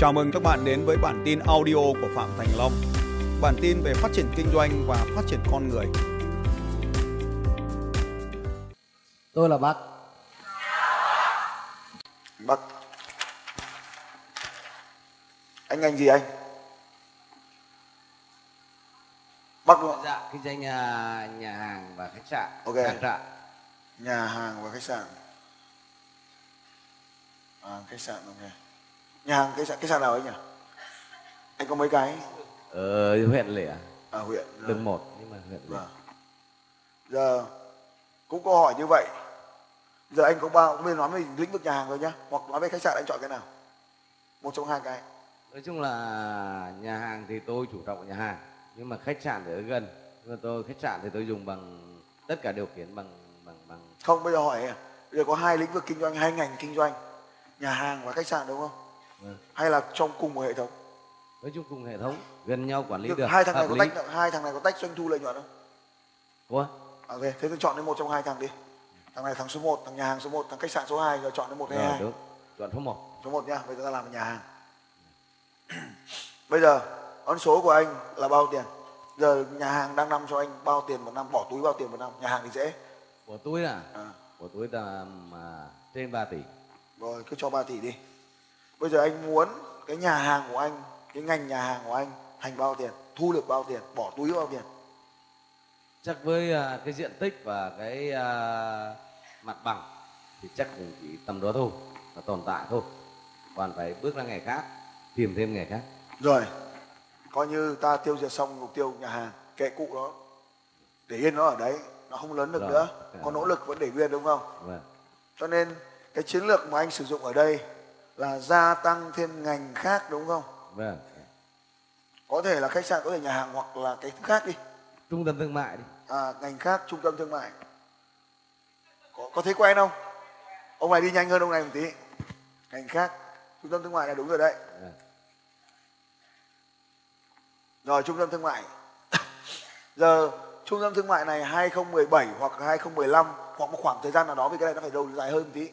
Chào mừng các bạn đến với bản tin audio của Phạm Thành Long. Bản tin về phát triển kinh doanh và phát triển con người. Tôi là Bắc. Bắc. Anh ngành gì anh? Bắc đúng không? Dạ, kinh doanh nhà, nhà hàng và khách sạn. Ok. Trang trại. Nhà hàng và khách sạn. À, khách sạn ok. Nhà hàng khách sạn khách sạn nào anh nhỉ? Anh có mấy cái? Ở huyện Lẻ, À huyện. đường một nhưng mà huyện Lẻ. Vâng. Giờ cũng câu hỏi như vậy. Giờ anh có bao bên nói về lĩnh vực nhà hàng rồi nhá, hoặc nói về khách sạn anh chọn cái nào? Một trong hai cái. Nói chung là nhà hàng thì tôi chủ động nhà hàng, nhưng mà khách sạn thì ở gần. Nhưng mà tôi khách sạn thì tôi dùng bằng tất cả điều khiển bằng bằng bằng Không bây giờ hỏi bây giờ có hai lĩnh vực kinh doanh, hai ngành kinh doanh, nhà hàng và khách sạn đúng không? Vâng. Hay là trong cùng một hệ thống? nói chung cùng hệ thống gần nhau quản lý Được, được. hai thằng này có lý. tách hai thằng này có tách doanh thu lợi nhuận không? Ủa? Ok, thế tôi chọn đến một trong hai thằng đi. Thằng này thằng số 1, thằng nhà hàng số 1, thằng khách sạn số 2 rồi chọn đến một hay hai. đúng. Chọn số 1. Số 1 nhá, bây giờ ta làm nhà hàng. bây giờ con số của anh là bao tiền? Giờ nhà hàng đang năm cho anh bao tiền một năm, bỏ túi bao tiền một năm? Nhà hàng thì dễ. Của tôi là À, của tôi là mà trên 3 tỷ. rồi cứ cho 3 tỷ đi. Bây giờ anh muốn cái nhà hàng của anh, cái ngành nhà hàng của anh thành bao tiền? Thu được bao tiền? Bỏ túi bao tiền? chắc với à, cái diện tích và cái à, mặt bằng thì chắc cũng chỉ tầm đó thôi và tồn tại thôi còn phải bước ra nghề khác tìm thêm nghề khác Rồi, coi như ta tiêu diệt xong mục tiêu nhà hàng, kệ cụ đó. Để yên nó ở đấy, nó không lớn được Rồi, nữa. Có nỗ lực vẫn để nguyên đúng không? vâng Cho nên cái chiến lược mà anh sử dụng ở đây là gia tăng thêm ngành khác đúng không? vâng Có thể là khách sạn, có thể nhà hàng hoặc là cái thứ khác đi. trung tâm thương mại đi À, ngành khác, trung tâm thương mại. Có, có thấy quen không? Ông này đi nhanh hơn ông này một tí. Ngành khác, trung tâm thương mại là đúng rồi đấy. Vâng. Rồi trung tâm thương mại. Giờ trung tâm thương mại này 2017 hoặc 2015 hoặc một khoảng thời gian nào đó vì cái này nó phải đầu dài hơn một tí.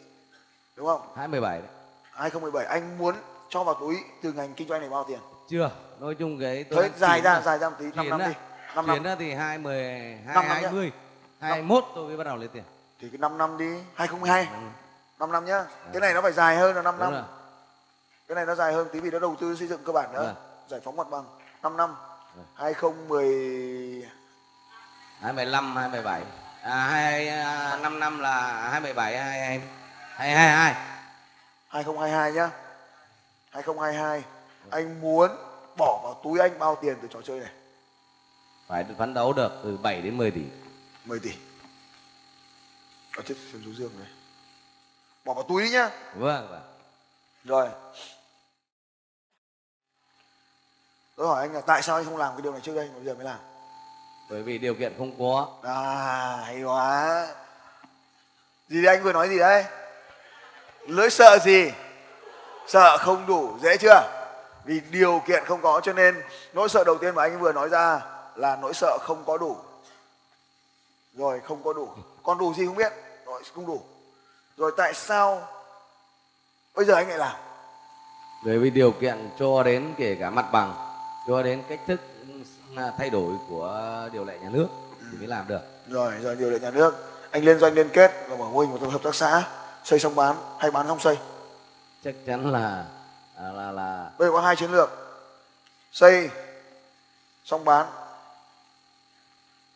Đúng không? 217 đấy 2017 anh muốn cho vào túi từ ngành kinh doanh này bao tiền? chưa nói chung cái tôi Thế dài ra dài ra một tí 5 chuyển năm đi. 5 chuyển năm. ra thì 20 Năm năm nhá. 20 21 tôi mới bắt đầu lấy tiền Thì cái 5 năm đi, 2022. Ừ. 5 năm nhá. Cái này nó phải dài hơn là 5 đúng năm. rồi Cái này nó dài hơn tí vì nó đầu tư xây dựng cơ bản nữa. Vâng. Giải phóng mặt bằng 5 năm. Vâng. 2010 215 217 à, 2 à, 5 năm là 217 22 222 2022 nhá. 2022 anh muốn bỏ vào túi anh bao tiền từ trò chơi này? phải phấn đấu được từ 7 đến 10 tỷ 10 tỷ. Ở chết xem chú Dương này. Bỏ vào túi đi nhá. vâng vâng Rồi. Tôi hỏi anh là tại sao anh không làm cái điều này trước đây mà bây giờ mới làm? bởi vì điều kiện không có À hay quá. Gì đấy anh vừa nói gì đấy? Lưỡi sợ gì? Sợ không đủ, dễ chưa? Vì điều kiện không có cho nên nỗi sợ đầu tiên mà anh vừa nói ra là nỗi sợ không có đủ. Rồi không có đủ. Còn đủ gì không biết? Rồi không đủ. Rồi tại sao bây giờ anh lại làm? bởi vì điều kiện cho đến kể cả mặt bằng cho đến cách thức thay đổi của điều lệ nhà nước thì mới làm được Rồi, rồi điều lệ nhà nước. Anh liên doanh liên kết và mở mô hình một hợp tác xã xây xong bán hay bán xong xây. chắc chắn là à, là là Bây giờ có hai chiến lược. Xây xong bán.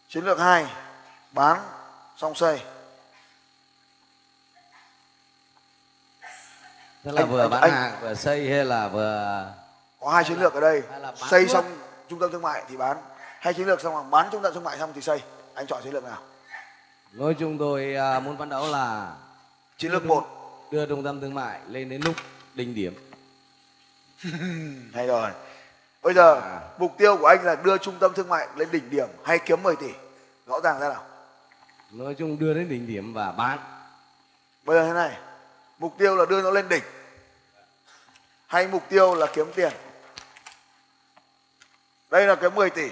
Chiến lược 2 bán xong xây. tức là Anh- vừa anh- bán anh- hàng vừa xây hay là vừa Có hai chiến lược ở đây. là Xây thuốc? xong trung tâm thương mại thì bán. Hay chiến lược xong rồi bán trung tâm thương mại xong thì xây. Anh chọn chiến lược nào? nói chung tôi à, muốn phấn đấu là Chiến lược 1. đưa trung tâm thương mại lên đến lúc đỉnh điểm Hay rồi. Bây giờ À. mục tiêu của anh là đưa trung tâm thương mại lên đỉnh điểm hay kiếm 10 tỷ? Rõ ràng ra nào. nói chung đưa đến đỉnh điểm và bán Bây giờ thế này, mục tiêu là đưa nó lên đỉnh hay mục tiêu là kiếm tiền? Đây là cái 10 tỷ.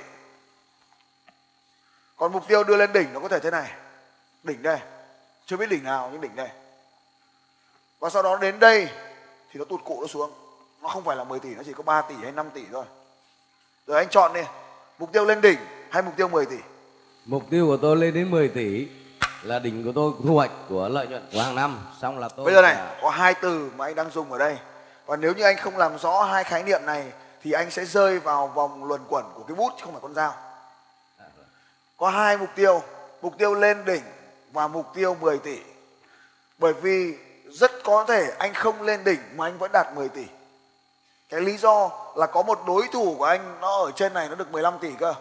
Còn mục tiêu đưa lên đỉnh nó có thể thế này. Đỉnh đây. Chưa biết đỉnh nào nhưng đỉnh đây. Và sau đó đến đây thì nó tụt cụ nó xuống. nó không phải là 10 tỷ nó chỉ có 3 tỷ hay 5 tỷ thôi. Rồi anh chọn đi mục tiêu lên đỉnh hay mục tiêu 10 tỷ? Mục tiêu của tôi lên đến 10 tỷ là đỉnh của tôi thu hoạch của lợi nhuận của hàng năm. Xong là tôi bây giờ này có hai từ mà anh đang dùng ở đây. Và nếu như anh không làm rõ hai khái niệm này thì anh sẽ rơi vào vòng luẩn quẩn của cái bút chứ không phải con dao. Có hai mục tiêu mục tiêu lên đỉnh và mục tiêu 10 tỷ. Bởi vì rất có thể anh không lên đỉnh mà anh vẫn đạt 10 tỷ cái lý do là có một đối thủ của anh nó ở trên này nó được 15 tỷ cơ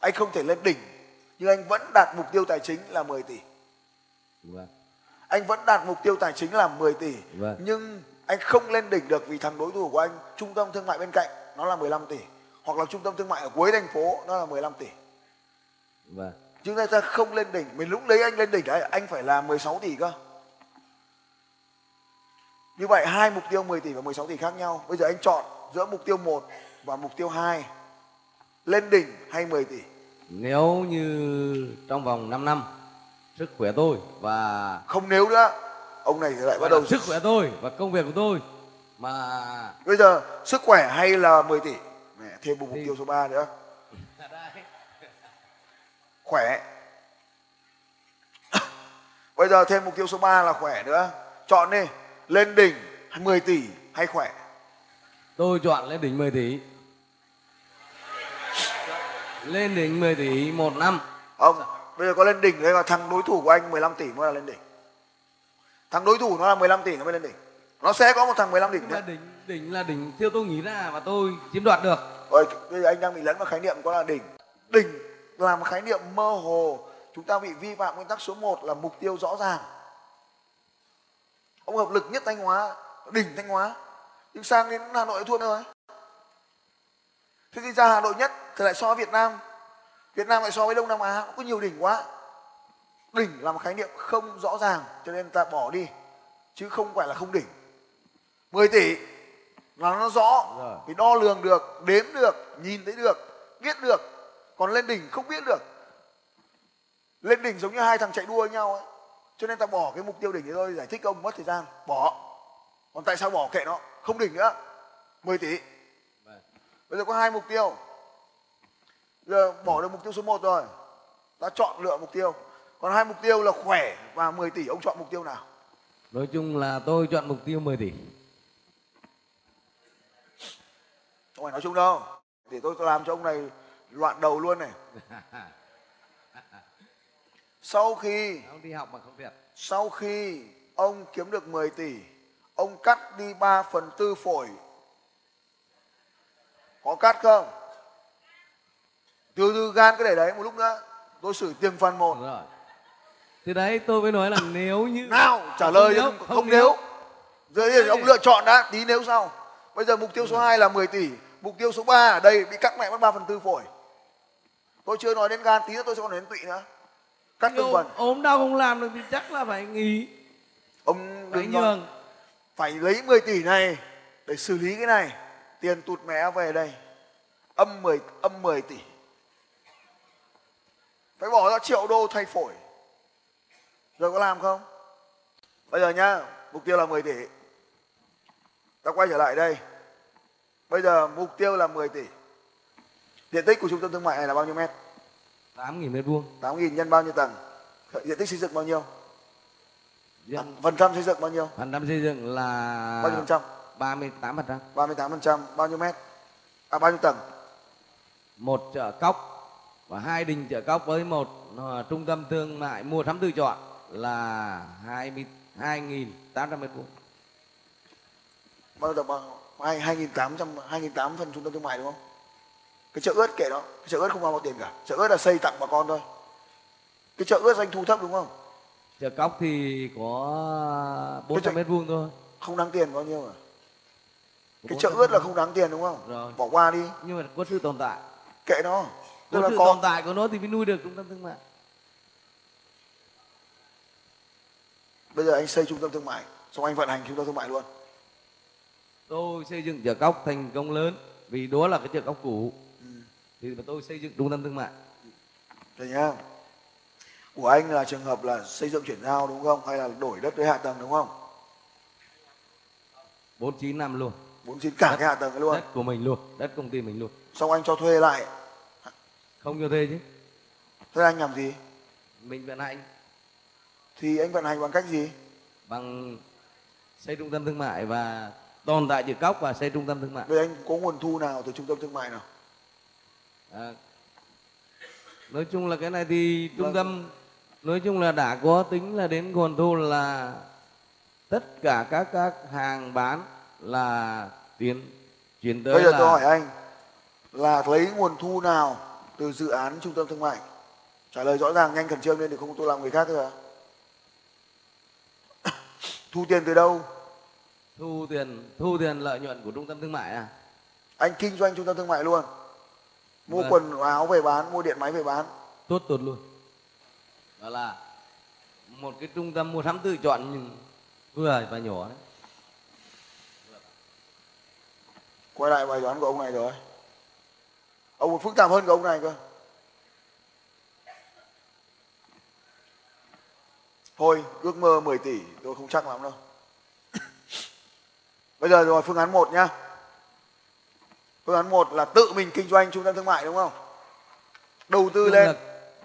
anh không thể lên đỉnh nhưng anh vẫn đạt mục tiêu tài chính là 10 tỷ Vâng. anh vẫn đạt mục tiêu tài chính là 10 tỷ Vâng. nhưng anh không lên đỉnh được vì thằng đối thủ của anh trung tâm thương mại bên cạnh nó là 15 tỷ hoặc là trung tâm thương mại ở cuối thành phố nó là 15 tỷ Vâng. chúng ta không lên đỉnh mình lúc đấy anh lên đỉnh đấy anh phải là 16 tỷ cơ như vậy hai mục tiêu 10 tỷ và 16 tỷ khác nhau. Bây giờ anh chọn giữa mục tiêu 1 và mục tiêu 2 lên đỉnh hay 10 tỷ? Nếu như trong vòng 5 năm sức khỏe tôi và không nếu nữa. Ông này lại bắt đầu sức khỏe tôi và công việc của tôi mà bây giờ sức khỏe hay là 10 tỷ? Mẹ, thêm một mục tiêu số 3 nữa. Khỏe. Bây giờ thêm mục tiêu số 3 là khỏe nữa. Chọn đi lên đỉnh 10 tỷ hay khỏe? Tôi chọn lên đỉnh 10 tỷ. Lên đỉnh 10 tỷ một năm. Không bây giờ có lên đỉnh đây là thằng đối thủ của anh 15 tỷ mới là lên đỉnh. Thằng đối thủ nó là 15 tỷ nó mới lên đỉnh. Nó sẽ có một thằng 15 tỷ Nhưng mà nữa đỉnh đỉnh là đỉnh theo tôi nghĩ ra và tôi chiếm đoạt được. Ôi, bây giờ anh đang bị lẫn vào khái niệm có là đỉnh. Đỉnh là một khái niệm mơ hồ. Chúng ta bị vi phạm nguyên tắc số 1 là mục tiêu rõ ràng ông hợp lực nhất thanh hóa đỉnh thanh hóa. Nhưng sang đến hà nội thua rồi thế thì ra hà nội nhất thì lại so với việt nam. Việt nam lại so với đông nam á có nhiều đỉnh quá. Đỉnh là một khái niệm không rõ ràng cho nên ta bỏ đi chứ không phải là không đỉnh. 10 tỷ là nó rõ vì đo lường được đếm được nhìn thấy được biết được. Còn lên đỉnh không biết được. Lên đỉnh giống như hai thằng chạy đua với nhau ấy cho nên ta bỏ cái mục tiêu đỉnh đấy thôi giải thích ông mất thời gian bỏ. Còn tại sao bỏ kệ nó? Không đỉnh nữa. 10 tỷ. Bây giờ có hai mục tiêu. Giờ bỏ được mục tiêu số 1 rồi. Ta chọn lựa mục tiêu. Còn hai mục tiêu là khỏe và 10 tỷ. Ông chọn mục tiêu nào? Nói chung là tôi chọn mục tiêu 10 tỷ. Không phải nói chung đâu. Để tôi làm cho ông này loạn đầu luôn này sau khi ông đi học mà không thiệt sau khi ông kiếm được 10 tỷ ông cắt đi 3 phần tư phổi. Có cắt không? Từ từ gan cái để đấy một lúc nữa tôi xử từng phần một. Rồi. Thì đấy tôi mới nói là nếu như nào trả Không lời nếu, không, không nếu. rồi thì ông lựa chọn đã tí nếu sau. Bây giờ mục tiêu số 2 là 10 tỷ mục tiêu số 3 ở đây bị cắt mẹ mất 3 phần tư phổi. Tôi chưa nói đến gan tí nữa tôi sẽ còn đến tụy nữa cắt từng ốm, phần ốm đau không làm được thì chắc là phải nghỉ. Ông phải nhường. phải lấy 10 tỷ này để xử lý cái này. Tiền tụt mẹ về đây. Âm 10 âm 10 tỷ. Phải bỏ ra triệu đô thay phổi. Rồi có làm không? Bây giờ nhá mục tiêu là 10 tỷ. Ta quay trở lại đây. Bây giờ mục tiêu là 10 tỷ. Diện tích của trung tâm thương mại này là bao nhiêu mét 8.000 mét vuông. 8.000 nhân bao nhiêu tầng? Diện tích xây dựng bao nhiêu? Diện phần trăm xây dựng bao nhiêu? Phần trăm xây dựng là bao nhiêu phần trăm? 38 phần trăm. 38 phần trăm. Bao nhiêu mét? À bao nhiêu tầng? Một chợ cóc và hai đình chợ cóc với một ờ, trung tâm thương mại mua sắm tự chọn là 22.800 mét vuông. Bao nhiêu tầng? Bao hai hai nghìn tám trăm hai nghìn tám phần trung tâm thương mại đúng không cái chợ ớt kệ đó cái chợ ớt không bao tiền cả. Chợ ớt là xây tặng bà con thôi. Cái chợ ớt doanh thu thấp đúng không? Chợ cóc thì có 400 chợ- mét vuông thôi. Không đáng tiền bao nhiêu à? Cái 400 chợ ớt là không đáng tiền đúng không? Rồi. bỏ qua đi. Nhưng mà có sự tồn tại. Kệ nó. Tức có là sự có tồn tại của nó thì mới nuôi được trung tâm thương mại. Bây giờ anh xây trung tâm thương mại xong anh vận hành trung tâm thương mại luôn. Tôi xây dựng chợ cóc thành công lớn vì đó là cái chợ cóc cũ thì tôi xây dựng trung tâm thương mại. Rồi nhá. Của anh là trường hợp là xây dựng chuyển giao đúng không? Hay là đổi đất với hạ tầng đúng không? 49 năm luôn. Muốn xin cả Đất- cái hạ tầng luôn. đất của mình luôn đất công ty mình luôn. Xong anh cho thuê lại. Không cho thuê chứ. Thế anh làm gì? Mình vận hành. Thì anh vận hành bằng cách gì? Bằng xây trung tâm thương mại và tồn tại chữ cóc và xây trung tâm thương mại. Vậy anh có nguồn thu nào từ trung tâm thương mại nào à, nói chung là cái này thì trung Vâng. tâm nói chung là đã có tính là đến nguồn thu là tất cả các các hàng bán là tiền chuyển tới bây giờ là tôi hỏi anh là lấy nguồn thu nào từ dự án trung tâm thương mại? Trả lời rõ ràng nhanh khẩn trương lên thì không tôi làm người khác thôi à thu tiền từ đâu? Thu tiền thu tiền lợi nhuận của trung tâm thương mại à? Anh kinh doanh trung tâm thương mại luôn mua Vâng. quần áo về bán mua điện máy về bán. Tốt tốt luôn. Đó là một cái trung tâm mua sắm tự chọn nhưng vừa và nhỏ đấy. Quay lại bài toán của ông này rồi. Ông còn phức tạp hơn của ông này cơ. Thôi ước mơ 10 tỷ tôi không chắc lắm đâu. Bây giờ rồi phương án 1 nhá phương án 1 là tự mình kinh doanh trung tâm thương mại đúng không? Đầu tư Tương lên. lực.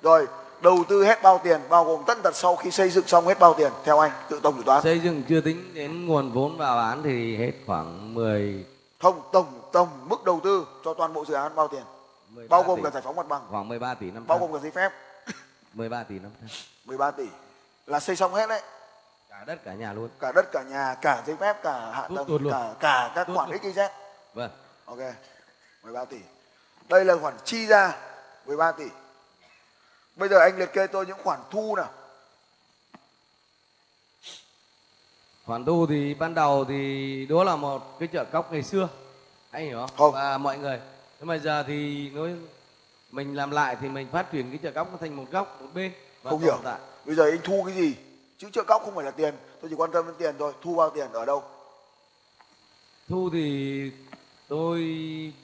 rồi đầu tư hết bao tiền bao gồm tất tật sau khi xây dựng xong hết bao tiền theo anh tự tổng dự toán. Xây dựng chưa tính đến nguồn vốn vào bán thì hết khoảng 10 không tổng tổng mức đầu tư cho toàn bộ dự án bao tiền? 13 bao gồm tỷ. cả giải phóng mặt bằng. Khoảng 13 tỷ 500 bao gồm cả giấy phép. 13 tỷ 500 13 tỷ. Là xây xong hết đấy. Cả đất cả nhà luôn. Cả đất cả nhà cả giấy phép cả hạ tầng cả cả các Tốt khoản luôn. XYZ vâng ok 13 tỷ. Đây là khoản chi ra 13 tỷ. Bây giờ anh liệt kê tôi những khoản thu nào. Khoản thu thì ban đầu thì đó là một cái chợ cóc ngày xưa. Anh hiểu không? Không. và mọi người. Nhưng mà giờ thì nói mình làm lại thì mình phát triển cái chợ cóc nó thành một góc một bên. Và không hiểu. tại. bây giờ anh thu cái gì? Chứ trợ cóc không phải là tiền. Tôi chỉ quan tâm đến tiền thôi. Thu bao tiền ở đâu? Thu thì tôi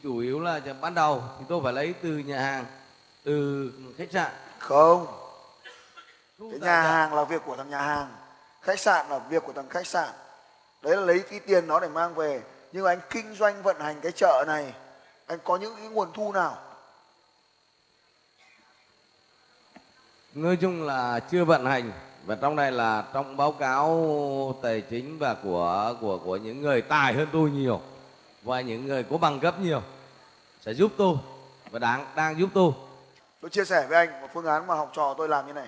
chủ yếu là ban đầu thì tôi phải lấy từ nhà hàng từ khách sạn. Không. Cái nhà hàng là việc của thằng nhà hàng khách sạn là việc của thằng khách sạn. Đấy là lấy cái tiền đó để mang về. Nhưng mà anh kinh doanh vận hành cái chợ này anh có những cái nguồn thu nào? Nói chung là chưa vận hành và trong này là trong báo cáo tài chính và của của của những người tài hơn tôi nhiều và những người có bằng cấp nhiều sẽ giúp tôi và đang đang giúp tôi. Tôi chia sẻ với anh một phương án mà học trò tôi làm như này.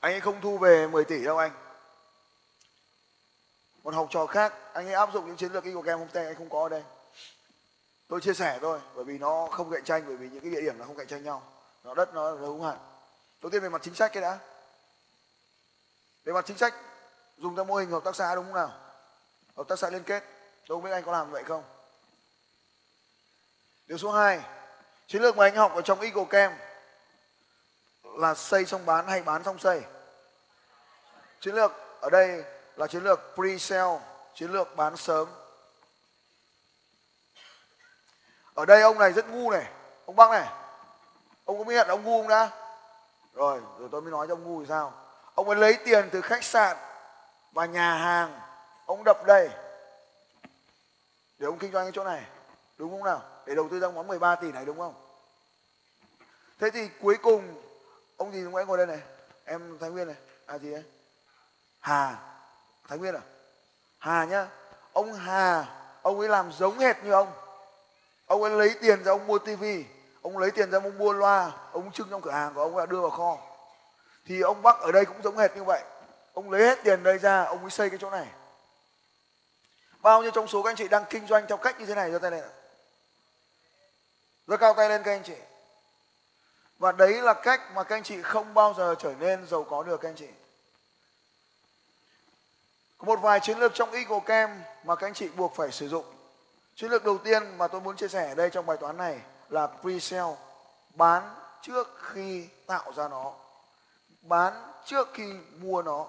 Anh ấy không thu về 10 tỷ đâu anh. Một học trò khác, anh ấy áp dụng những chiến lược của Eagle Homestay anh không có ở đây. Tôi chia sẻ thôi, bởi vì nó không cạnh tranh, bởi vì những cái địa điểm nó không cạnh tranh nhau. Nó đất nó là hữu hạn đầu tiên về mặt chính sách cái đã. Về mặt chính sách, dùng theo mô hình hợp tác xã đúng không nào? Hợp tác xã liên kết tôi không biết anh có làm vậy không? Điều số 2 chiến lược mà anh học ở trong Eagle Camp là xây xong bán hay bán xong xây? Chiến lược ở đây là chiến lược pre-sale, chiến lược bán sớm. Ở đây ông này rất ngu này. Ông bác này, ông có biết là ông ngu không đã? Rồi rồi tôi mới nói cho ông ngu thì sao? Ông ấy lấy tiền từ khách sạn và nhà hàng. Ông đập đây để ông kinh doanh cái chỗ này, đúng không nào? Để đầu tư ra món 13 tỷ này, đúng không? Thế thì cuối cùng, ông gì lúc ấy ngồi đây này. Em thái nguyên này à gì đấy hà. Thái nguyên à? Hà nhá. Ông hà, ông ấy làm giống hệt như ông. Ông ấy lấy tiền ra ông mua tivi ông lấy tiền ra ông mua loa, ông trưng trong cửa hàng của ông là đưa vào kho. Thì ông bắc ở đây cũng giống hệt như vậy. Ông lấy hết tiền đây ra, ông ấy xây cái chỗ này bao nhiêu trong số các anh chị đang kinh doanh theo cách như thế này, giơ tay lên giơ cao tay lên các anh chị. Và đấy là cách mà các anh chị không bao giờ trở nên giàu có được, các anh chị. Có một vài chiến lược trong Eagle Camp mà các anh chị buộc phải sử dụng. Chiến lược đầu tiên mà tôi muốn chia sẻ ở đây trong bài toán này là pre-sale, bán trước khi tạo ra nó. Bán trước khi mua nó.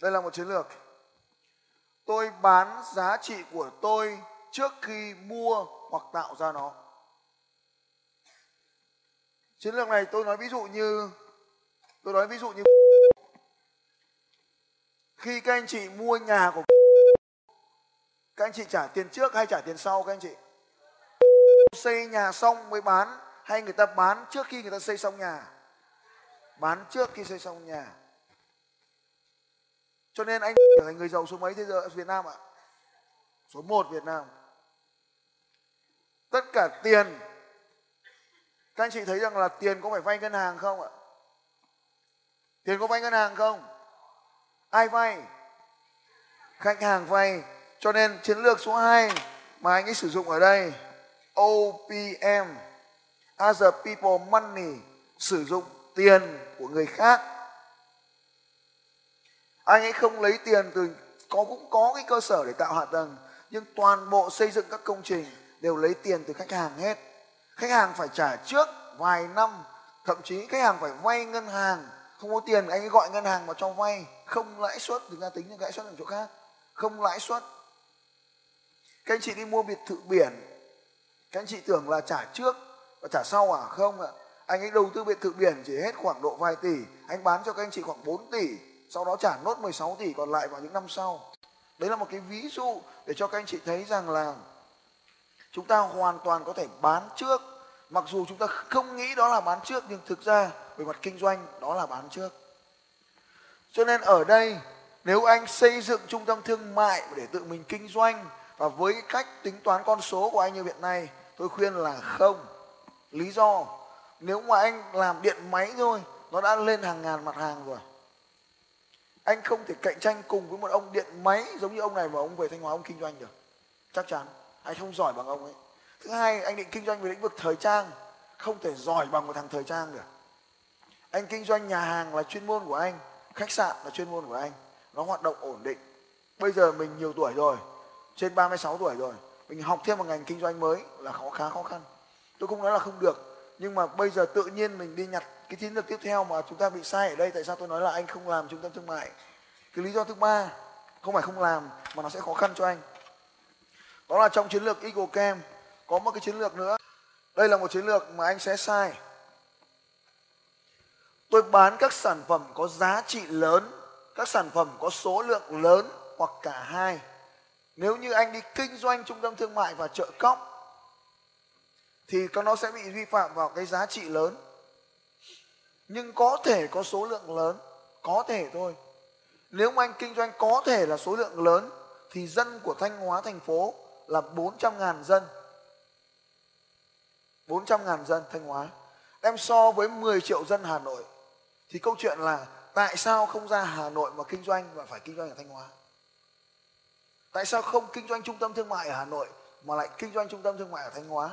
Đây là một chiến lược tôi bán giá trị của tôi trước khi mua hoặc tạo ra nó. Chiến lược này tôi nói ví dụ như, tôi nói ví dụ như, khi các anh chị mua nhà của các anh chị trả tiền trước hay trả tiền sau các anh chị? Xây nhà xong mới bán hay người ta bán trước khi người ta xây xong nhà? Bán trước khi xây xong nhà cho nên anh trở thành người giàu số mấy thế giới Việt Nam ạ? Số 1 Việt Nam. Tất cả tiền. Các anh chị thấy rằng là tiền có phải vay ngân hàng không ạ? Tiền có vay ngân hàng không? Ai vay? Khách hàng vay. Cho nên chiến lược số 2 mà anh ấy sử dụng ở đây OPM other people money, sử dụng tiền của người khác anh ấy không lấy tiền từ, có, cũng có cái cơ sở để tạo hạ tầng, nhưng toàn bộ xây dựng các công trình đều lấy tiền từ khách hàng hết. Khách hàng phải trả trước vài năm, thậm chí khách hàng phải vay ngân hàng. Không có tiền anh ấy gọi ngân hàng vào cho vay, không lãi suất thực ra tính những lãi suất ở chỗ khác. Không lãi suất. Các anh chị đi mua biệt thự biển, các anh chị tưởng là trả trước và trả sau à? Không ạ. Anh ấy đầu tư biệt thự biển chỉ hết khoảng độ vài tỷ, anh bán cho các anh chị khoảng 4 tỷ sau đó trả nốt 16 tỷ còn lại vào những năm sau. Đấy là một cái ví dụ để cho các anh chị thấy rằng là chúng ta hoàn toàn có thể bán trước. Mặc dù chúng ta không nghĩ đó là bán trước, nhưng thực ra về mặt kinh doanh đó là bán trước. Cho nên ở đây, nếu anh xây dựng trung tâm thương mại để tự mình kinh doanh và với cách tính toán con số của anh như hiện nay, tôi khuyên là không. Lý do, nếu mà anh làm điện máy thôi, nó đã lên hàng ngàn mặt hàng rồi anh không thể cạnh tranh cùng với một ông điện máy giống như ông này mà ông về thanh hóa ông kinh doanh được. Chắc chắn. Anh không giỏi bằng ông ấy. Thứ hai, anh định kinh doanh về lĩnh vực thời trang. Không thể giỏi bằng một thằng thời trang được. Anh kinh doanh nhà hàng là chuyên môn của anh, khách sạn là chuyên môn của anh. Nó hoạt động ổn định. Bây giờ mình nhiều tuổi rồi, trên 36 tuổi rồi, mình học thêm một ngành kinh doanh mới là khó, khá khó khăn. Tôi không nói là không được nhưng mà bây giờ tự nhiên mình đi nhặt cái chiến lược tiếp theo mà chúng ta bị sai ở đây, tại sao tôi nói là anh không làm trung tâm thương mại? Cái lý do thứ ba, không phải không làm, mà nó sẽ khó khăn cho anh. Đó là trong chiến lược Eagle Camp, có một cái chiến lược nữa. Đây là một chiến lược mà anh sẽ sai. Tôi bán các sản phẩm có giá trị lớn, các sản phẩm có số lượng lớn hoặc cả hai. Nếu như anh đi kinh doanh trung tâm thương mại và chợ cóc thì nó sẽ bị vi phạm vào cái giá trị lớn. Nhưng có thể có số lượng lớn, có thể thôi. Nếu mà anh kinh doanh có thể là số lượng lớn, thì dân của Thanh Hóa thành phố là 400 ngàn dân. 400 ngàn dân Thanh Hóa. Em so với 10 triệu dân Hà Nội, thì câu chuyện là tại sao không ra Hà Nội mà kinh doanh và phải kinh doanh ở Thanh Hóa? Tại sao không kinh doanh trung tâm thương mại ở Hà Nội mà lại kinh doanh trung tâm thương mại ở Thanh Hóa?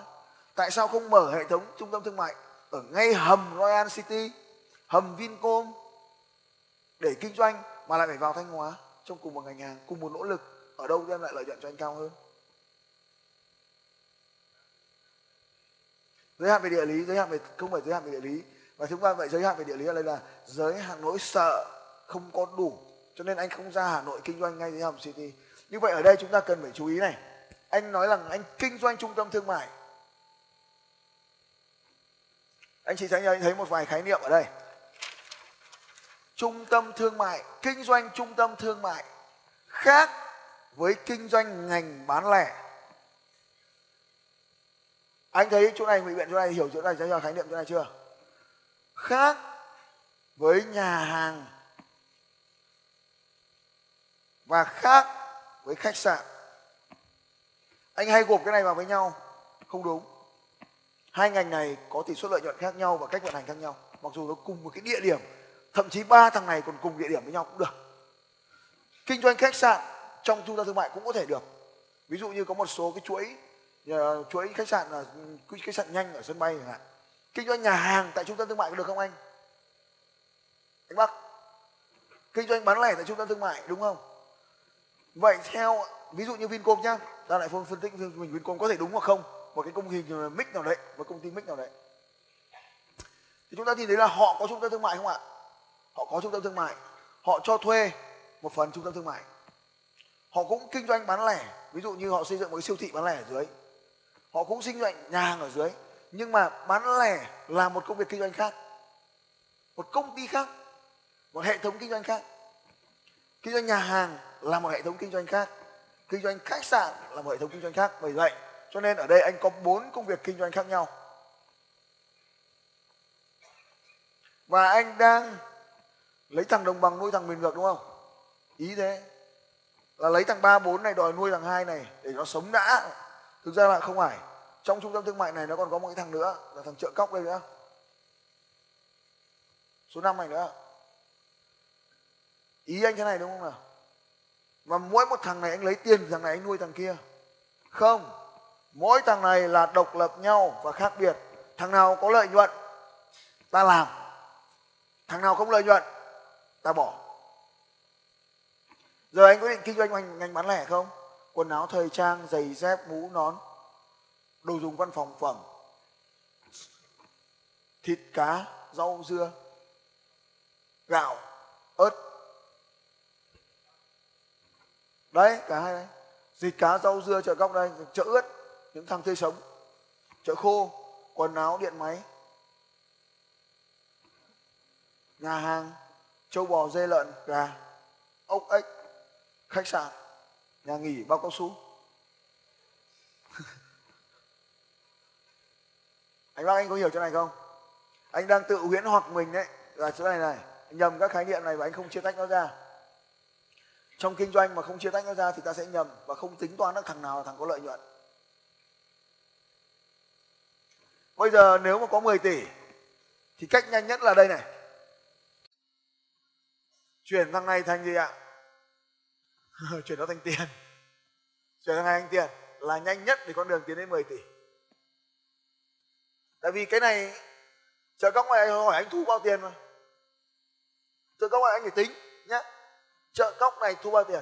Tại sao không mở hệ thống trung tâm thương mại ở ngay hầm Royal City, hầm Vincom để kinh doanh mà lại phải vào Thanh Hóa trong cùng một ngành hàng, cùng một nỗ lực? Ở đâu đem lại lợi nhuận cho anh cao hơn? Giới hạn về địa lý, giới hạn về, không phải giới hạn về địa lý. Và chúng ta vậy giới hạn về địa lý ở đây là giới hạn nỗi sợ không có đủ, cho nên anh không ra Hà Nội kinh doanh ngay dưới hầm City. Như vậy ở đây chúng ta cần phải chú ý này. Anh nói rằng anh kinh doanh trung tâm thương mại anh chị thấy thấy một vài khái niệm ở đây. Trung tâm thương mại, kinh doanh trung tâm thương mại khác với kinh doanh ngành bán lẻ. Anh thấy chỗ này, ngụy biện chỗ này, hiểu chỗ này cho khái niệm chỗ này chưa? Khác với nhà hàng và khác với khách sạn. Anh hay gộp cái này vào với nhau, không đúng hai ngành này có tỷ suất lợi nhuận khác nhau và cách vận hành khác nhau. Mặc dù nó cùng một cái địa điểm, thậm chí ba thằng này còn cùng địa điểm với nhau cũng được. Kinh doanh khách sạn trong trung tâm thương mại cũng có thể được. Ví dụ như có một số cái chuỗi ờ, chuỗi khách sạn là khách sạn nhanh ở sân bay chẳng hạn. Kinh doanh nhà hàng tại trung tâm thương mại có được không anh? Anh bắc, kinh doanh bán lẻ tại trung tâm thương mại đúng không? Vậy theo, ví dụ như vincom nhá, ta lại phân tích mình vincom có thể đúng hoặc không một cái công hình mic nào đấy, một công ty mic nào đấy. Thì chúng ta nhìn thấy là họ có trung tâm thương mại không ạ? Họ có trung tâm thương mại. Họ cho thuê một phần trung tâm thương mại. Họ cũng kinh doanh bán lẻ. Ví dụ như họ xây dựng một cái siêu thị bán lẻ ở dưới. Họ cũng kinh doanh nhà hàng ở dưới. Nhưng mà bán lẻ là một công việc kinh doanh khác. Một công ty khác. Một hệ thống kinh doanh khác. Kinh doanh nhà hàng là một hệ thống kinh doanh khác. Kinh doanh khách sạn là một hệ thống kinh doanh khác. Bởi vậy cho nên ở đây anh có bốn công việc kinh doanh khác nhau. Và anh đang lấy thằng đồng bằng nuôi thằng miền ngược đúng không? Ý thế. Là lấy thằng ba bốn này đòi nuôi thằng hai này để nó sống đã. Thực ra là không phải. Trong trung tâm thương mại này nó còn có một cái thằng nữa, là thằng chợ cóc đây nữa. Số 5 này nữa. Ý anh thế này đúng không nào? Và mỗi một thằng này anh lấy tiền, thằng này anh nuôi thằng kia. Không mỗi thằng này là độc lập nhau và khác biệt. Thằng nào có lợi nhuận ta làm. Thằng nào không lợi nhuận ta bỏ. Giờ anh có định kinh doanh ngành, ngành bán lẻ không? Quần áo thời trang giày dép mũ nón đồ dùng văn phòng phẩm thịt cá rau dưa gạo ớt. Đấy cả hai đấy. Thịt cá rau dưa chợ góc đây chợ ướt những thang tươi sống, chợ khô, quần áo, điện máy, nhà hàng, châu bò, dê lợn, gà, ốc, ếch, khách sạn, nhà nghỉ, bao cao su. Anh bác, anh có hiểu chỗ này không? Anh đang tự huyễn hoặc mình đấy là chỗ này này, anh nhầm các khái niệm này và anh không chia tách nó ra. Trong kinh doanh mà không chia tách nó ra thì ta sẽ nhầm và không tính toán được thằng nào là thằng có lợi nhuận. Bây giờ nếu mà có 10 tỷ, thì cách nhanh nhất là đây này. Chuyển thằng này thành gì ạ? Chuyển nó thành tiền. Chuyển thằng này thành tiền là nhanh nhất để con đường tiến đến 10 tỷ. Tại vì cái này, chợ các này hỏi anh thu bao tiền mà? Chợ các này anh phải tính nhé chợ cóc này thu bao tiền?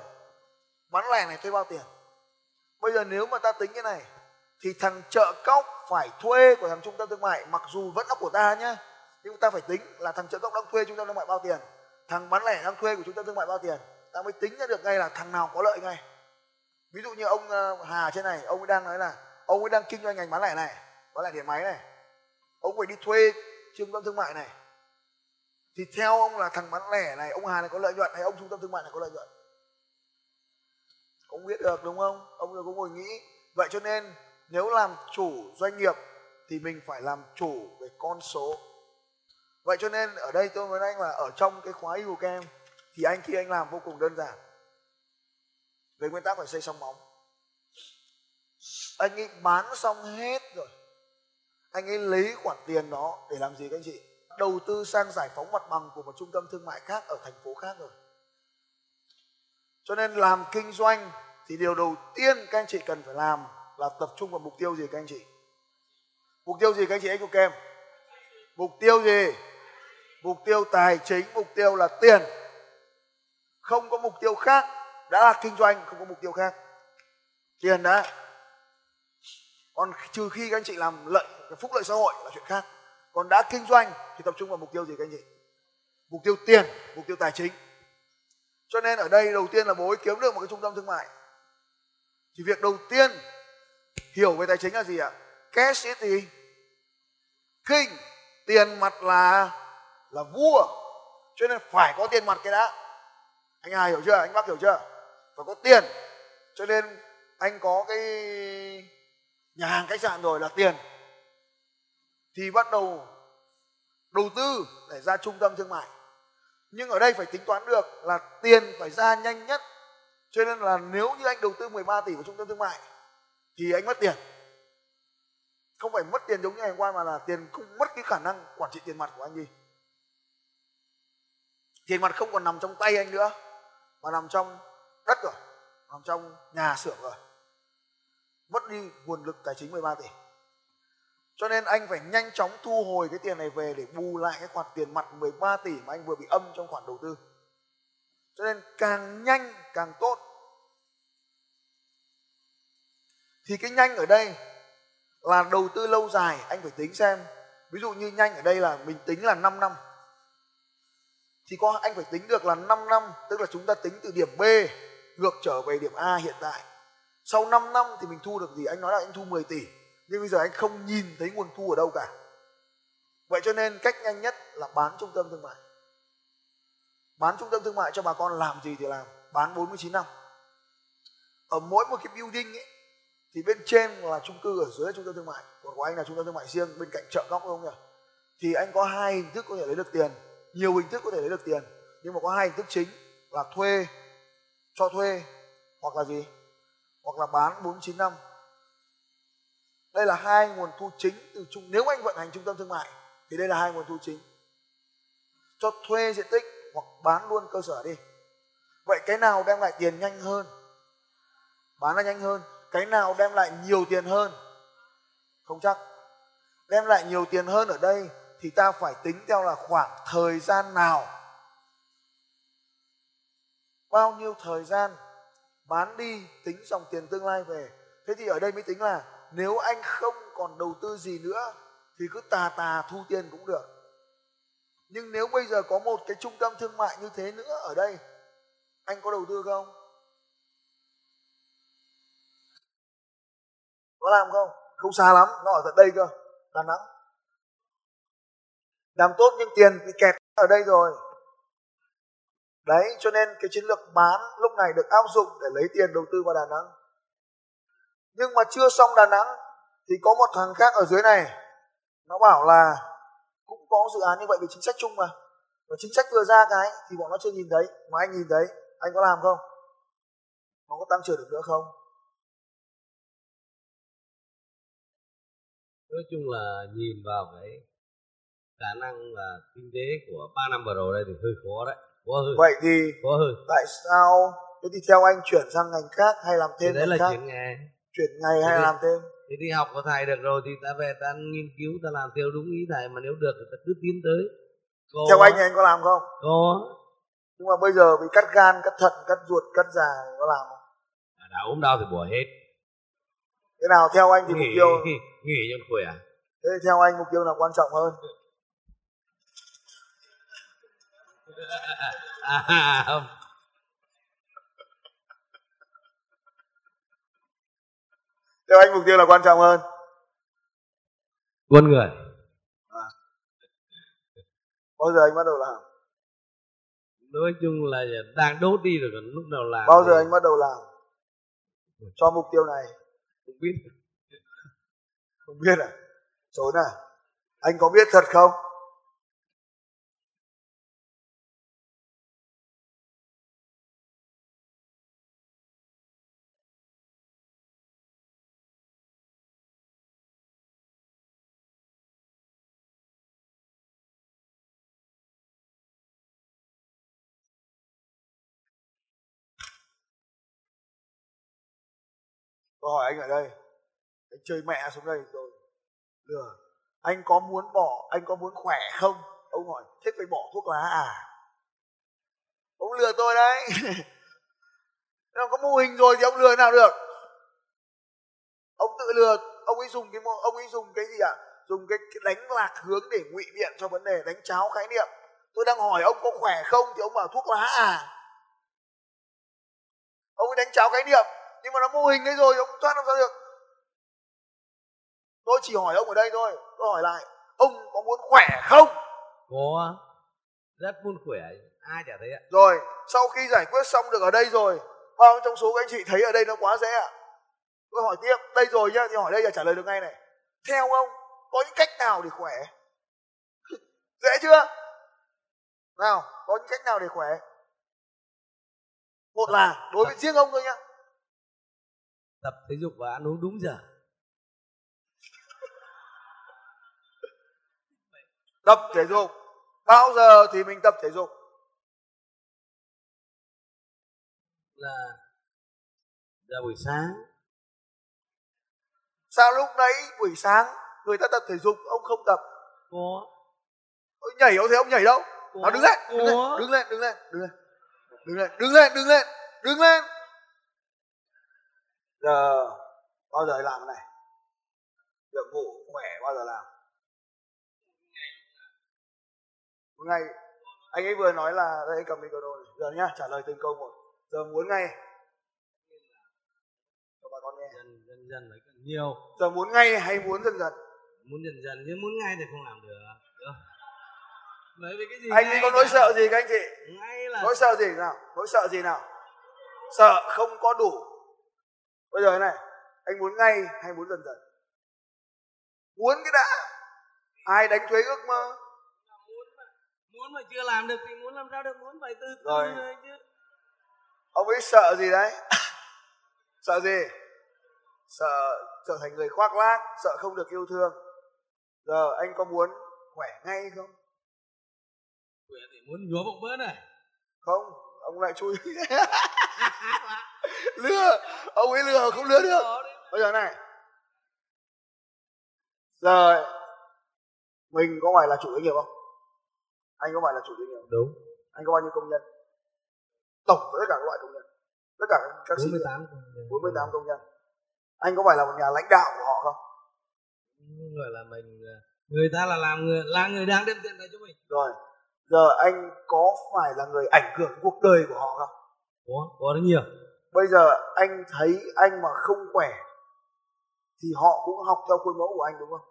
Bán lẻ này thuê bao tiền? Bây giờ nếu mà ta tính cái này thì thằng chợ cóc phải thuê của thằng trung tâm thương mại, mặc dù vẫn là của ta nhá, nhưng ta phải tính là thằng chợ cóc đang thuê trung tâm thương mại bao tiền. Thằng bán lẻ đang thuê của trung tâm thương mại bao tiền. Ta mới tính ra được ngay là thằng nào có lợi ngay. Ví dụ như ông ờ, Hà trên này, ông ấy đang nói là, ông ấy đang kinh doanh ngành bán lẻ này, bán lẻ điện máy này. Ông phải đi thuê trung tâm thương mại này. Thì theo ông là thằng bán lẻ này, ông Hà này có lợi nhuận hay ông trung tâm thương mại này có lợi nhuận? Không biết được, đúng không? Ông rồi cũng ngồi nghĩ. Vậy cho nên nếu làm chủ doanh nghiệp thì mình phải làm chủ về con số. Vậy cho nên ở đây tôi nói anh là ở trong cái khóa yêu kem thì anh khi anh làm vô cùng đơn giản. Về nguyên tắc phải xây xong móng. Anh ấy bán xong hết rồi. Anh ấy lấy khoản tiền đó để làm gì các anh chị? Đầu tư sang giải phóng mặt bằng của một trung tâm thương mại khác ở thành phố khác rồi. Cho nên làm kinh doanh thì điều đầu tiên các anh chị cần phải làm là tập trung vào mục tiêu gì các anh chị? Mục tiêu gì các anh chị anh của kem mục tiêu gì? Mục tiêu tài chính, mục tiêu là tiền. Không có mục tiêu khác, đã là kinh doanh, không có mục tiêu khác. Tiền đã. Còn trừ khi các anh chị làm lợi phúc lợi xã hội là chuyện khác. Còn đã kinh doanh thì tập trung vào mục tiêu gì các anh chị? Mục tiêu tiền, mục tiêu tài chính. Cho nên ở đây đầu tiên là bố ấy kiếm được một cái trung tâm thương mại. Thì việc đầu tiên hiểu về tài chính là gì ạ? Cash is gì king tiền mặt là là vua. Cho nên phải có tiền mặt cái đã. Anh Hà hiểu chưa? Anh bác hiểu chưa? Phải có tiền. Cho nên anh có cái nhà hàng khách sạn rồi là tiền. Thì bắt đầu đầu tư để ra trung tâm thương mại. Nhưng ở đây phải tính toán được là tiền phải ra nhanh nhất. Cho nên là nếu như anh đầu tư 13 tỷ vào trung tâm thương mại thì anh mất tiền. Không phải mất tiền giống như ngày qua mà là tiền không mất cái khả năng quản trị tiền mặt của anh đi. Tiền mặt không còn nằm trong tay anh nữa, mà nằm trong đất rồi, nằm trong nhà xưởng rồi. Mất đi nguồn lực tài chính 13 tỷ. Cho nên anh phải nhanh chóng thu hồi cái tiền này về để bù lại cái khoản tiền mặt 13 tỷ mà anh vừa bị âm trong khoản đầu tư. Cho nên càng nhanh càng tốt. Thì cái nhanh ở đây là đầu tư lâu dài, anh phải tính xem. Ví dụ như nhanh ở đây là mình tính là 5 năm. Thì có, anh phải tính được là 5 năm, tức là chúng ta tính từ điểm B ngược trở về điểm A hiện tại. Sau 5 năm thì mình thu được gì? Anh nói là anh thu 10 tỷ. Nhưng bây giờ anh không nhìn thấy nguồn thu ở đâu cả. Vậy cho nên cách nhanh nhất là bán trung tâm thương mại. Bán trung tâm thương mại cho bà con làm gì thì làm. Bán 49 năm. Ở mỗi một cái building ấy thì bên trên là chung cư ở dưới là trung tâm thương mại, còn của anh là trung tâm thương mại riêng, bên cạnh chợ góc không nhỉ? Thì anh có hai hình thức có thể lấy được tiền, nhiều hình thức có thể lấy được tiền, nhưng mà có hai hình thức chính là thuê, cho thuê, hoặc là gì? Hoặc là bán 495 đây là hai nguồn thu chính từ trung, nếu anh vận hành trung tâm thương mại, thì đây là hai nguồn thu chính. Cho thuê diện tích hoặc bán luôn cơ sở đi. Vậy cái nào đem lại tiền nhanh hơn? Bán là nhanh hơn cái nào đem lại nhiều tiền hơn? Không chắc. Đem lại nhiều tiền hơn ở đây thì ta phải tính theo là khoảng thời gian nào. Bao nhiêu thời gian bán đi tính dòng tiền tương lai về. Thế thì ở đây mới tính là nếu anh không còn đầu tư gì nữa thì cứ tà tà thu tiền cũng được. Nhưng nếu bây giờ có một cái trung tâm thương mại như thế nữa ở đây, anh có đầu tư không? Có làm không? Không xa lắm, nó ở tận đây cơ, đà nẵng. Làm tốt nhưng tiền bị kẹt ở đây rồi. Đấy, cho nên cái chiến lược bán lúc này được áp dụng để lấy tiền đầu tư vào đà nẵng. Nhưng mà chưa xong đà nẵng thì có một thằng khác ở dưới này. Nó bảo là cũng có dự án như vậy vì chính sách chung mà. Và chính sách vừa ra cái thì bọn nó chưa nhìn thấy, mà anh nhìn thấy, anh có làm không? Nó có tăng trưởng được nữa không? Nói chung là nhìn vào cái khả năng là kinh tế của ba năm vừa rồi đây thì hơi khó đấy. Khó hơn. Vậy thì khó hơn. tại sao thế thì theo anh chuyển sang ngành khác hay làm thì thêm đấy ngành là khác? chuyện nghề. Chuyển ngày hay Thế thì- làm thêm? thì đi học của thầy được rồi thì ta về ta nghiên cứu ta làm theo đúng ý thầy mà nếu được thì ta cứ tiến tới. Có theo anh thì anh có làm không? Có. Nhưng mà bây giờ bị cắt gan cắt thận cắt ruột cắt già có làm không? À, đã ốm đau thì bỏ hết thế nào theo anh thì mục nghỉ tiêu nghỉ cho khỏe. Thế theo anh mục tiêu nào quan trọng hơn? À, không theo anh mục tiêu là quan trọng hơn? Con người. Bao giờ anh bắt đầu làm? Nói chung là đang đốt đi rồi còn lúc nào làm bao thì giờ anh bắt đầu làm? Cho mục tiêu này không biết. Không biết à? Trốn à? Anh có biết thật không? Tôi hỏi anh ở đây anh chơi mẹ xuống đây rồi. Lừa anh có muốn bỏ anh có muốn khỏe không? Ông hỏi thế phải bỏ thuốc lá à? Ông lừa tôi đấy. Nó có mô hình rồi thì ông lừa nào được? Ông tự lừa ông ấy dùng cái ông ấy dùng cái gì ạ? Dùng cái, cái đánh lạc hướng để ngụy biện cho vấn đề đánh cháo khái niệm. Tôi đang hỏi ông có khỏe không thì ông bảo thuốc lá à. Ông ấy đánh cháo khái niệm nhưng mà nó mô hình đấy rồi ông thoát làm sao được? Tôi chỉ hỏi ông ở đây thôi tôi hỏi lại ông có muốn khỏe không? Có. Rất muốn khỏe. Ai chả thấy ạ. Rồi sau khi giải quyết xong được ở đây rồi bao trong số các anh chị thấy ở đây nó quá dễ ạ? Tôi hỏi tiếp đây rồi nhá thì hỏi đây là trả lời được ngay này. Theo ông có những cách nào để khỏe? Dễ chưa? Nào có những cách nào để khỏe? Một là đối với riêng ông thôi nhá tập thể dục và ăn uống đúng giờ. Tập thể dục. Bao giờ thì mình tập thể dục? Là ra buổi sáng. Sao lúc đấy buổi sáng người ta tập thể dục ông không tập? Có. Ôi, nhảy ông thấy ông nhảy đâu? Có. Nào đứng lên đứng lên đứng lên đứng lên đứng lên đứng lên đứng lên đứng lên đứng lên giờ bao giờ làm cái này? Việc ngủ khỏe bao giờ làm? Một ngày. Anh ấy vừa nói là đây anh cầm micro này. Giờ nhá trả lời từng câu một. Giờ muốn ngay. Cho bà con nghe. Dần dần dần lại càng nhiều. Giờ muốn ngay hay muốn dần dần? Muốn dần dần nhưng muốn ngay thì không làm được. Được. bởi vì cái gì anh ấy có nỗi sợ gì các anh chị? Ngay là nỗi sợ gì nào? Nỗi sợ gì nào? Sợ không có đủ bây giờ này anh muốn ngay hay muốn dần dần? Muốn cái đã. Ai đánh thuế ước mơ? Muốn mà muốn mà chưa làm được thì muốn làm sao được muốn phải từ rồi. chứ. Ông ấy sợ gì đấy? Sợ gì? Sợ trở thành người khoác lác sợ không được yêu thương. Giờ anh có muốn khỏe ngay không? Khỏe thì muốn nhúa bụng bớt này. Không ông lại chui. Lừa. Ông ấy lừa không lừa được. Bây giờ này. Giờ mình có phải là chủ doanh nghiệp không? Anh có phải là chủ doanh nghiệp không? đúng. Anh có bao nhiêu công nhân? Tổng tất cả các loại công nhân. Tất cả các- các sĩ 48 48 công nhân. Anh có phải là một nhà lãnh đạo của họ không? Gọi là mình người ta là làm người là người đang đem tiền tới cho mình. Rồi giờ anh có phải là người ảnh hưởng cuộc đời của họ không? Có có rất nhiều. Bây giờ anh thấy anh mà không khỏe thì họ cũng học theo khuôn mẫu của anh đúng không?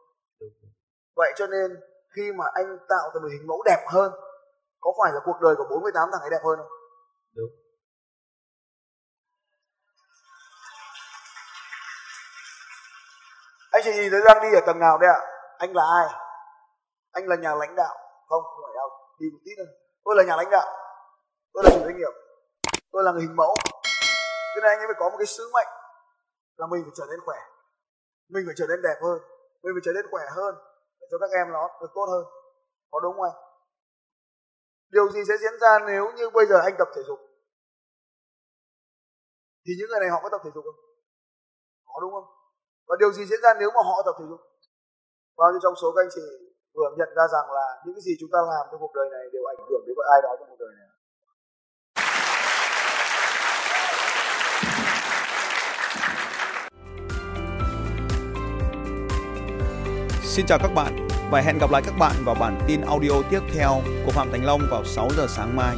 Vậy cho nên khi mà anh tạo ra một hình mẫu đẹp hơn có phải là cuộc đời của 48 thằng ấy đẹp hơn không? Đúng. Anh chị nhìn thấy đang đi ở tầng nào đây ạ? Anh là ai? Anh là nhà lãnh đạo không? Không phải đi một tí thôi. Tôi là nhà lãnh đạo. Tôi là chủ doanh nghiệp. Tôi là người hình mẫu. Cho nên anh ấy phải có một cái sứ mệnh là mình phải trở nên khỏe. Mình phải trở nên đẹp hơn. Mình phải trở nên khỏe hơn để cho các em nó được tốt hơn. Có đúng không anh? Điều gì sẽ diễn ra nếu như bây giờ anh tập thể dục? Thì những người này họ có tập thể dục không? Có đúng không? Và điều gì diễn ra nếu mà họ tập thể dục? Bao nhiêu trong số các anh chị vừa nhận ra rằng là những cái gì chúng ta làm trong cuộc đời này đều ảnh hưởng đến ai đó trong cuộc đời này Xin chào các bạn và hẹn gặp lại các bạn vào bản tin audio tiếp theo của Phạm Thành Long vào 6 giờ sáng mai.